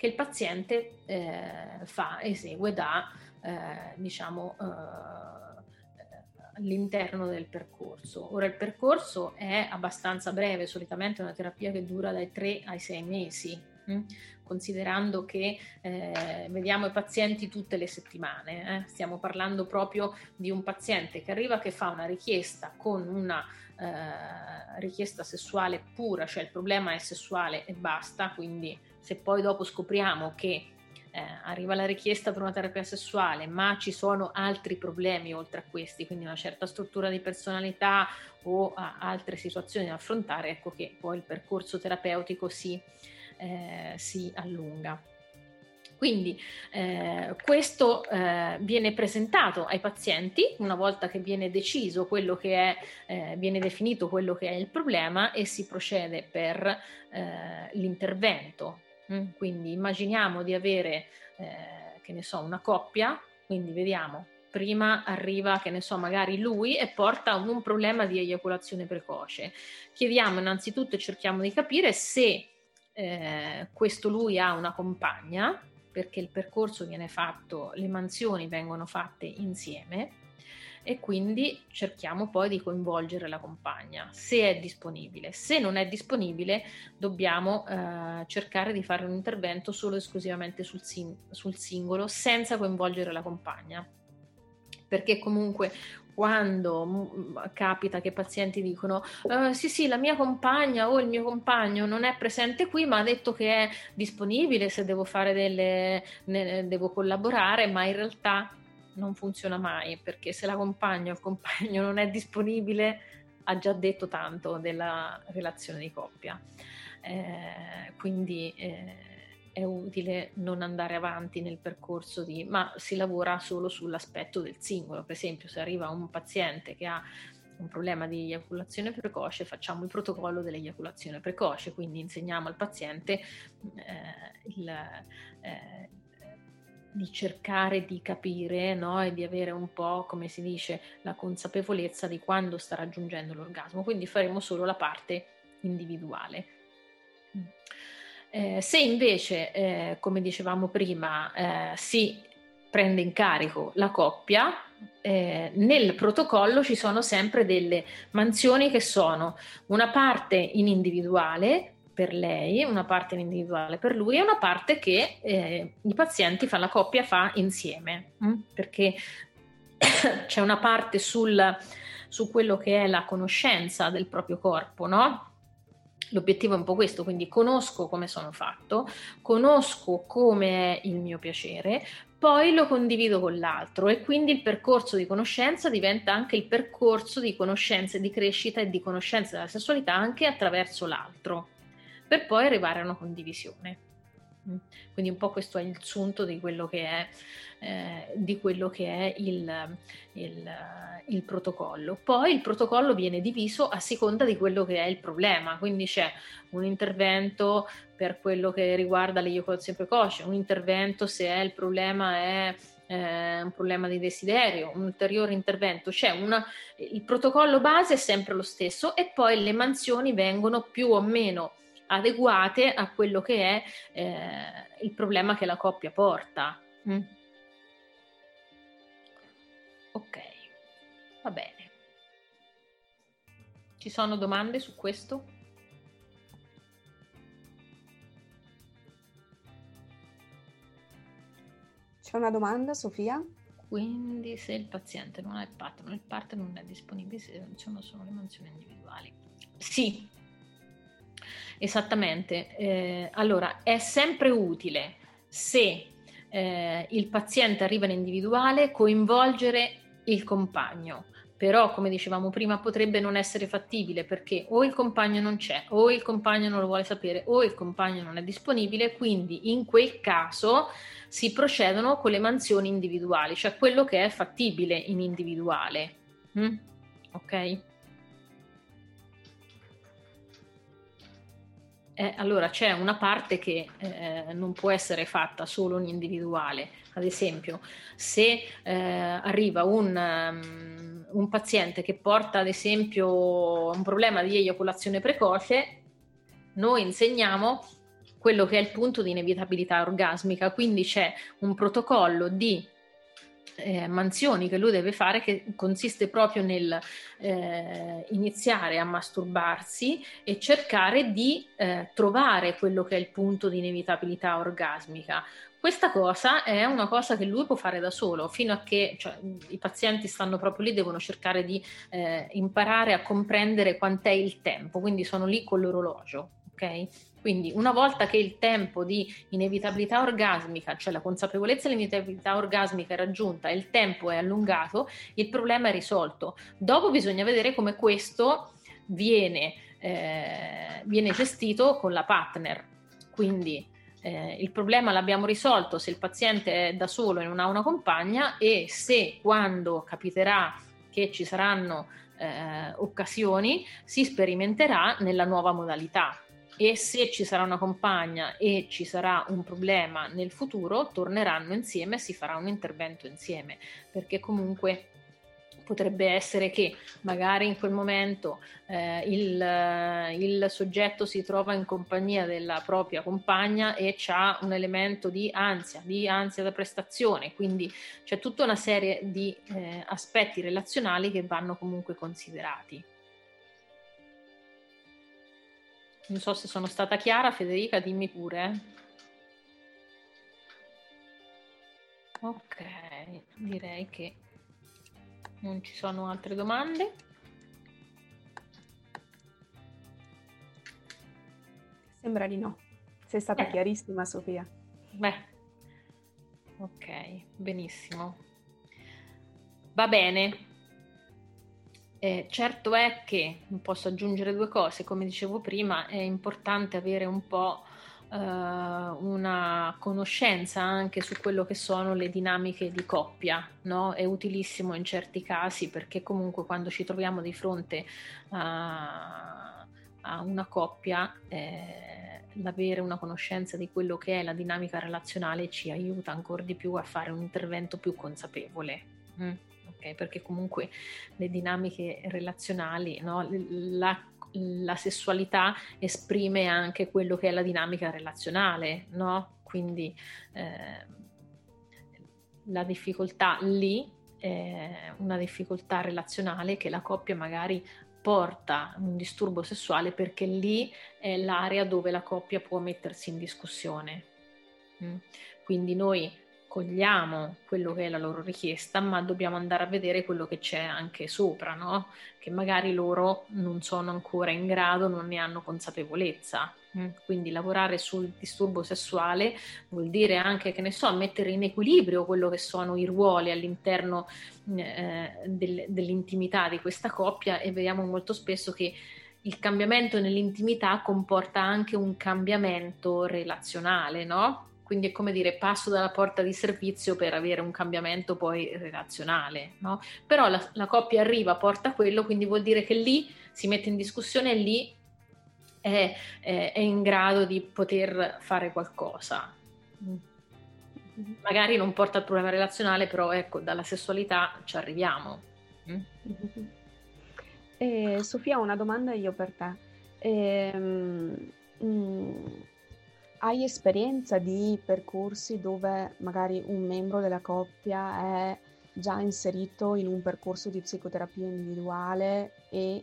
che il paziente eh, fa, esegue da, eh, diciamo, eh, all'interno del percorso. Ora il percorso è abbastanza breve, solitamente è una terapia che dura dai 3 ai 6 mesi, mh? Considerando che eh, vediamo i pazienti tutte le settimane. Eh? Stiamo parlando proprio di un paziente che arriva che fa una richiesta con una eh, richiesta sessuale pura, cioè il problema è sessuale e basta, quindi se poi dopo scopriamo che eh, arriva la richiesta per una terapia sessuale, ma ci sono altri problemi oltre a questi, quindi una certa struttura di personalità o altre situazioni da affrontare, ecco che poi il percorso terapeutico si, eh, si allunga. Quindi eh, questo eh, viene presentato ai pazienti una volta che viene deciso quello che è, eh, viene definito quello che è il problema e si procede per eh, l'intervento. Mm? Quindi immaginiamo di avere, eh, che ne so, una coppia, quindi vediamo prima arriva, che ne so, magari lui e porta un problema di eiaculazione precoce. Chiediamo innanzitutto e cerchiamo di capire se eh, questo lui ha una compagna, perché il percorso viene fatto, le mansioni vengono fatte insieme e quindi cerchiamo poi di coinvolgere la compagna se è disponibile. Se non è disponibile dobbiamo eh, cercare di fare un intervento solo e esclusivamente sul, sing- sul singolo senza coinvolgere la compagna perché comunque quando mm, capita che pazienti dicono uh, sì sì la mia compagna o il mio compagno non è presente qui ma ha detto che è disponibile se devo fare delle ne, devo collaborare ma in realtà non funziona mai perché se la compagna o il compagno non è disponibile ha già detto tanto della relazione di coppia. Eh, quindi eh, è utile non andare avanti nel percorso di, ma si lavora solo sull'aspetto del singolo. Per esempio, se arriva un paziente che ha un problema di eiaculazione precoce, facciamo il protocollo dell'eiaculazione precoce, quindi insegniamo al paziente eh, il, eh, di cercare di capire no? e di avere un po', come si dice, la consapevolezza di quando sta raggiungendo l'orgasmo. Quindi faremo solo la parte individuale. Eh, se invece, eh, come dicevamo prima, eh, si prende in carico la coppia, eh, nel protocollo ci sono sempre delle mansioni che sono una parte in individuale per lei, una parte in individuale per lui e una parte che eh, i pazienti fa, la coppia fa insieme, mh? Mm? perché [COUGHS] c'è una parte sul, su quello che è la conoscenza del proprio corpo, no? L'obiettivo è un po' questo, quindi conosco come sono fatto, conosco come è il mio piacere, poi lo condivido con l'altro e quindi il percorso di conoscenza diventa anche il percorso di conoscenza e di crescita e di conoscenza della sessualità anche attraverso l'altro, per poi arrivare a una condivisione. Mm. Quindi un po' questo è il sunto di quello che è, eh, di quello che è il, il, il, protocollo. Poi il protocollo viene diviso a seconda di quello che è il problema, quindi c'è un intervento per quello che riguarda l'eiaculazione precoce, un intervento se è il problema è eh, un problema di desiderio, un ulteriore intervento, c'è una, il protocollo base è sempre lo stesso e poi le mansioni vengono più o meno adeguate a quello che è eh, il problema che la coppia porta. Mm. Ok, va bene. Ci sono domande su questo? C'è una domanda, Sofia? Quindi se il paziente non ha il partner, il partner non è disponibile, se non ci sono le mansioni individuali. Sì, esattamente. Eh, allora, è sempre utile se eh, il paziente arriva in individuale coinvolgere il compagno. Però, come dicevamo prima, potrebbe non essere fattibile perché o il compagno non c'è, o il compagno non lo vuole sapere, o il compagno non è disponibile. Quindi, in quel caso, si procedono con le mansioni individuali, cioè quello che è fattibile in individuale. Mm? Ok? Eh, allora c'è una parte che eh, non può essere fatta solo in individuale. Ad esempio, se eh, arriva un, um, un, paziente che porta, ad esempio, un problema di eiaculazione precoce, noi insegniamo quello che è il punto di inevitabilità orgasmica, quindi c'è un protocollo di eh, mansioni che lui deve fare che consiste proprio nel eh, iniziare a masturbarsi e cercare di eh, trovare quello che è il punto di inevitabilità orgasmica. Questa cosa è una cosa che lui può fare da solo, fino a che cioè, i pazienti stanno proprio lì, devono cercare di eh, imparare a comprendere quant'è il tempo, quindi sono lì con l'orologio, ok? Quindi una volta che il tempo di inevitabilità orgasmica, cioè la consapevolezza dell'inevitabilità orgasmica è raggiunta e il tempo è allungato, il problema è risolto. Dopo bisogna vedere come questo viene, eh, viene gestito con la partner. Quindi eh, il problema l'abbiamo risolto se il paziente è da solo e non ha una compagna e se quando capiterà che ci saranno eh, occasioni si sperimenterà nella nuova modalità. E se ci sarà una compagna e ci sarà un problema nel futuro, torneranno insieme e si farà un intervento insieme, perché comunque potrebbe essere che magari in quel momento eh, il, il, soggetto si trova in compagnia della propria compagna e ha un elemento di ansia, di ansia da prestazione, quindi c'è tutta una serie di eh, aspetti relazionali che vanno comunque considerati. Non so se sono stata chiara, Federica, dimmi pure. Ok, direi che non ci sono altre domande. Sembra di no. Sei stata eh. chiarissima, Sofia. Beh, ok, benissimo. Va bene, eh, certo è che, posso aggiungere due cose, come dicevo prima, è importante avere un po' eh, una conoscenza anche su quello che sono le dinamiche di coppia, no? È utilissimo in certi casi perché comunque quando ci troviamo di fronte a, a una coppia eh, l'avere una conoscenza di quello che è la dinamica relazionale ci aiuta ancora di più a fare un intervento più consapevole. Mm okay? perché comunque le dinamiche relazionali, no? la, la, sessualità esprime anche quello che è la dinamica relazionale, no? quindi eh, la difficoltà lì è una difficoltà relazionale che la coppia magari porta un disturbo sessuale perché lì è l'area dove la coppia può mettersi in discussione. Mm? Quindi noi cogliamo quello che è la loro richiesta, ma dobbiamo andare a vedere quello che c'è anche sopra, no? Che magari loro non sono ancora in grado, non ne hanno consapevolezza. Mm? Quindi lavorare sul disturbo sessuale vuol dire anche, che ne so, mettere in equilibrio quello che sono i ruoli all'interno eh, del, dell'intimità di questa coppia e vediamo molto spesso che il cambiamento nell'intimità comporta anche un cambiamento relazionale, no? Quindi è come dire passo dalla porta di servizio per avere un cambiamento poi relazionale, no? Però la, la coppia arriva, porta quello, quindi vuol dire che lì si mette in discussione e lì è, è, è in grado di poter fare qualcosa. Magari non porta al problema relazionale, però ecco, dalla sessualità ci arriviamo. Eh, Sofia, una domanda io per te. Eh, mm, hai esperienza di percorsi dove magari un membro della coppia è già inserito in un percorso di psicoterapia individuale e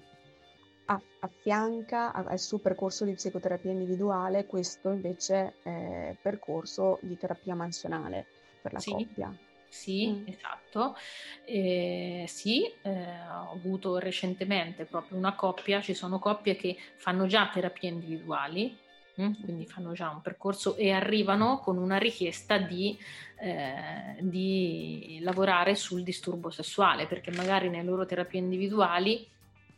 affianca al suo percorso di psicoterapia individuale questo invece è percorso di terapia mansionale per la sì, coppia? Sì, mm. esatto. Eh, sì, eh, ho avuto recentemente proprio una coppia, ci sono coppie che fanno già terapie individuali? Quindi fanno già un percorso e arrivano con una richiesta di, eh, di lavorare sul disturbo sessuale, perché magari nelle loro terapie individuali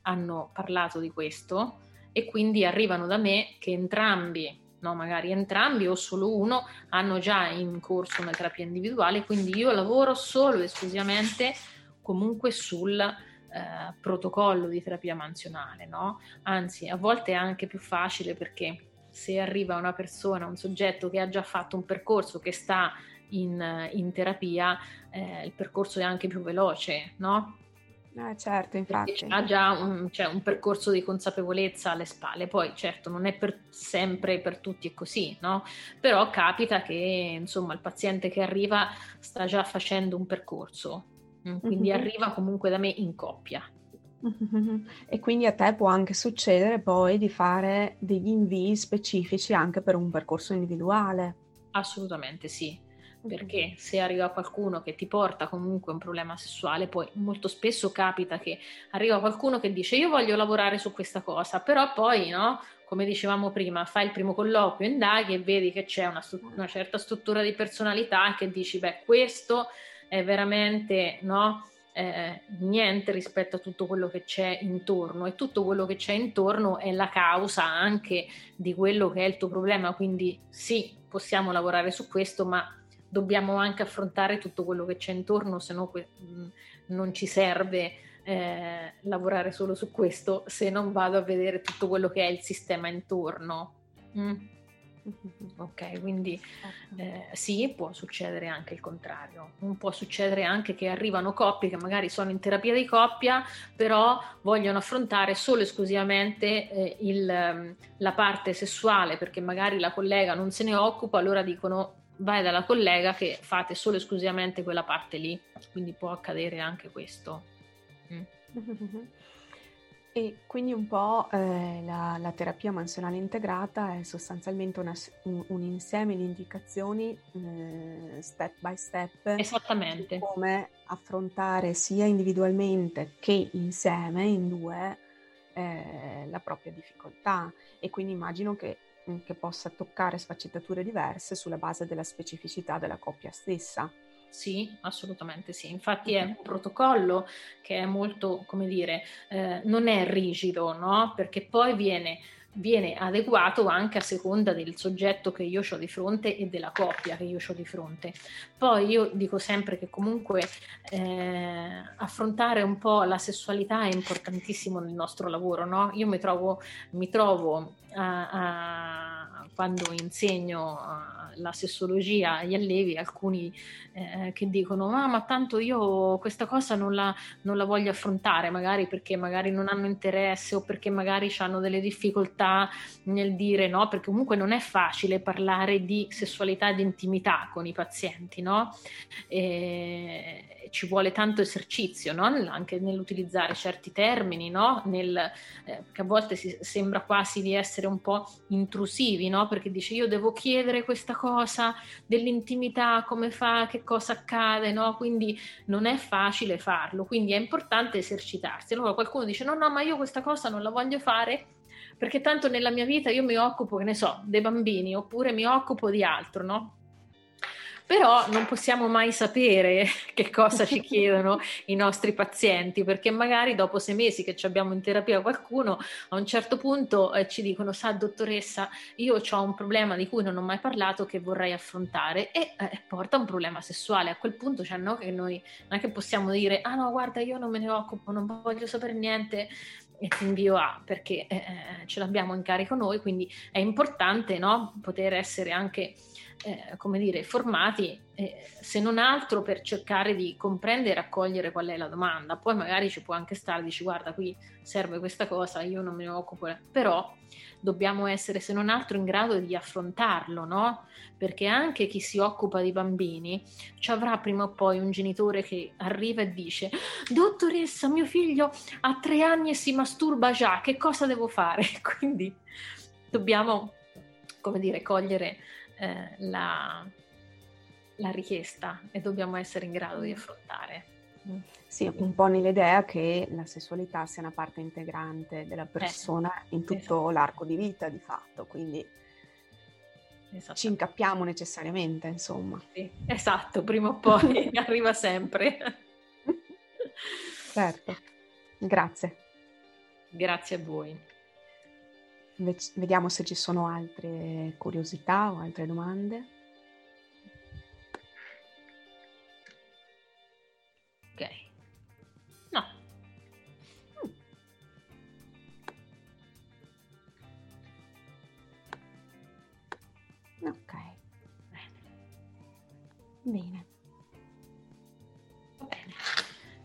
hanno parlato di questo e quindi arrivano da me che entrambi no? magari entrambi o solo uno hanno già in corso una terapia individuale, quindi io lavoro solo e esclusivamente comunque sul eh, protocollo di terapia mansionale, no? anzi a volte è anche più facile perché se arriva una persona, un soggetto che ha già fatto un percorso, che sta in, in terapia, eh, il percorso è anche più veloce, no? Eh, certo, infatti. Ha già un, cioè, un, percorso di consapevolezza alle spalle, poi certo non è per sempre per tutti così, no? Però capita che insomma il paziente che arriva sta già facendo un percorso, mm, quindi mm-hmm. arriva comunque da me in coppia. E quindi a te può anche succedere poi di fare degli invii specifici anche per un percorso individuale. Assolutamente sì perché se arriva qualcuno che ti porta comunque un problema sessuale, poi molto spesso capita che arriva qualcuno che dice io voglio lavorare su questa cosa, però poi, no, come dicevamo prima, fai il primo colloquio, indaghi e vedi che c'è una, una certa struttura di personalità che dici, beh, questo è veramente, no, eh, niente rispetto a tutto quello che c'è intorno e tutto quello che c'è intorno è la causa anche di quello che è il tuo problema, quindi sì, possiamo lavorare su questo, ma dobbiamo anche affrontare tutto quello che c'è intorno, se no que- mm, non ci serve eh, lavorare solo su questo se non vado a vedere tutto quello che è il sistema intorno. Mm. Ok, quindi eh, sì, può succedere anche il contrario. Non può succedere anche che arrivano coppie che magari sono in terapia di coppia, però vogliono affrontare solo e esclusivamente eh, il, mm, la parte sessuale perché magari la collega non se ne occupa, allora dicono vai dalla collega che fate solo e esclusivamente quella parte lì, quindi può accadere anche questo. Mm. [LAUGHS] E quindi un po' eh, la, la, terapia mansionale integrata è sostanzialmente una, un, un, insieme di indicazioni eh, step by step Esattamente. come affrontare sia individualmente che insieme in due eh, la propria difficoltà e quindi immagino che che possa toccare sfaccettature diverse sulla base della specificità della coppia stessa. Sì, assolutamente sì. Infatti è un protocollo che è molto, come dire, eh, non è rigido, no? Perché poi viene viene adeguato anche a seconda del soggetto che io ho di fronte e della coppia che io ho di fronte. Poi io dico sempre che comunque eh, affrontare un po' la sessualità è importantissimo nel nostro lavoro, no? Io mi trovo, mi trovo a, a, quando insegno la sessologia agli allievi, alcuni eh, che dicono ah, ma tanto io questa cosa non la, non la voglio affrontare, magari perché magari non hanno interesse o perché magari hanno delle difficoltà nel dire no, perché comunque non è facile parlare di sessualità e di intimità con i pazienti, no? E, ci vuole tanto esercizio no? anche nell'utilizzare certi termini, no? Nel, eh, che a volte si, sembra quasi di essere un po' intrusivi, no? Perché dice io devo chiedere questa cosa dell'intimità, come fa, che cosa accade, no? quindi non è facile farlo, quindi è importante esercitarsi. Allora qualcuno dice no, no, ma io questa cosa non la voglio fare perché tanto nella mia vita io mi occupo, che ne so, dei bambini oppure mi occupo di altro, no? Però non possiamo mai sapere [LAUGHS] che cosa ci chiedono i nostri pazienti, perché magari dopo sei mesi che abbiamo in terapia qualcuno, a un certo punto eh, ci dicono, sa dottoressa, io ho un problema di cui non ho mai parlato che vorrei affrontare e eh, porta un problema sessuale. A quel punto cioè, no, che noi non è che possiamo dire, ah no, guarda, io non me ne occupo, non voglio sapere niente, e ti invio a perché eh, eh, ce l'abbiamo in carico noi, quindi è importante no, poter essere anche eh, come dire, formati, eh, se non altro per cercare di comprendere e raccogliere qual è la domanda. Poi magari ci può anche stare, dici guarda qui serve questa cosa, io non me ne occupo, però dobbiamo essere se non altro in grado di affrontarlo, no? Perché anche chi si occupa di bambini ci avrà prima o poi un genitore che arriva e dice dottoressa, mio figlio ha tre anni e si masturba già, che cosa devo fare? [LAUGHS] Quindi dobbiamo, come dire, cogliere eh, la, la richiesta e dobbiamo essere in grado di affrontare. Sì, un po' nell'idea che la sessualità sia una parte integrante della eh, persona eh, in tutto esatto. l'arco di vita di fatto, quindi ci incappiamo necessariamente, insomma. Sì, esatto, prima o poi [LAUGHS] arriva sempre. certo, grazie. Grazie a voi. Vediamo se ci sono altre curiosità o altre domande. Ok. No. Mm. Ok. Bene. Bene.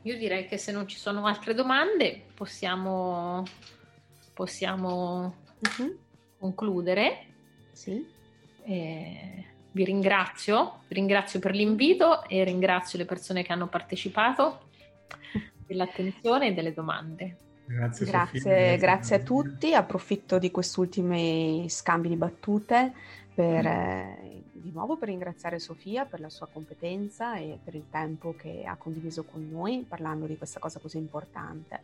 Io direi che se non ci sono altre domande possiamo, possiamo uh-huh. concludere. Sì. Eh, vi ringrazio, vi ringrazio per l'invito e ringrazio le persone che hanno partecipato [LAUGHS] dell'attenzione e delle domande. Grazie, grazie, Sofia, grazie, a tutti. Approfitto di questi ultimi scambi di battute per, mm. eh, di nuovo per ringraziare Sofia per la sua competenza e per il tempo che ha condiviso con noi parlando di questa cosa così importante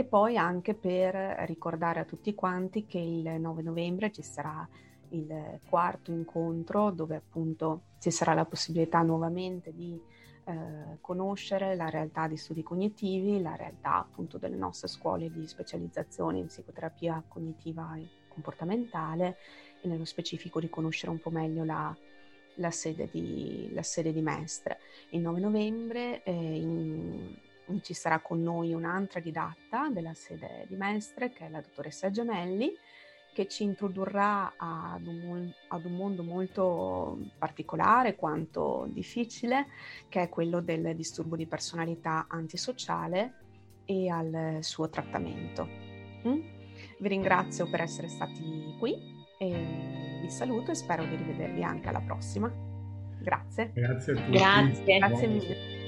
e poi anche per ricordare a tutti quanti che il 9 novembre ci sarà il quarto incontro dove appunto ci sarà la possibilità nuovamente di eh, conoscere la realtà di studi cognitivi, la realtà appunto delle nostre scuole di specializzazione in psicoterapia cognitiva e comportamentale e nello specifico di conoscere un po' meglio la, la, sede, di, la sede di Mestre. Il 9 novembre eh, in, ci sarà con noi un'altra didatta della sede di Mestre, che è la dottoressa Gemelli, che ci introdurrà ad un, ad un, mondo molto particolare quanto difficile, che è quello del disturbo di personalità antisociale e al suo trattamento. Mm? Vi ringrazio per essere stati qui e vi saluto e spero di rivedervi anche alla prossima. Grazie. Grazie a tutti. Grazie, Grazie mille.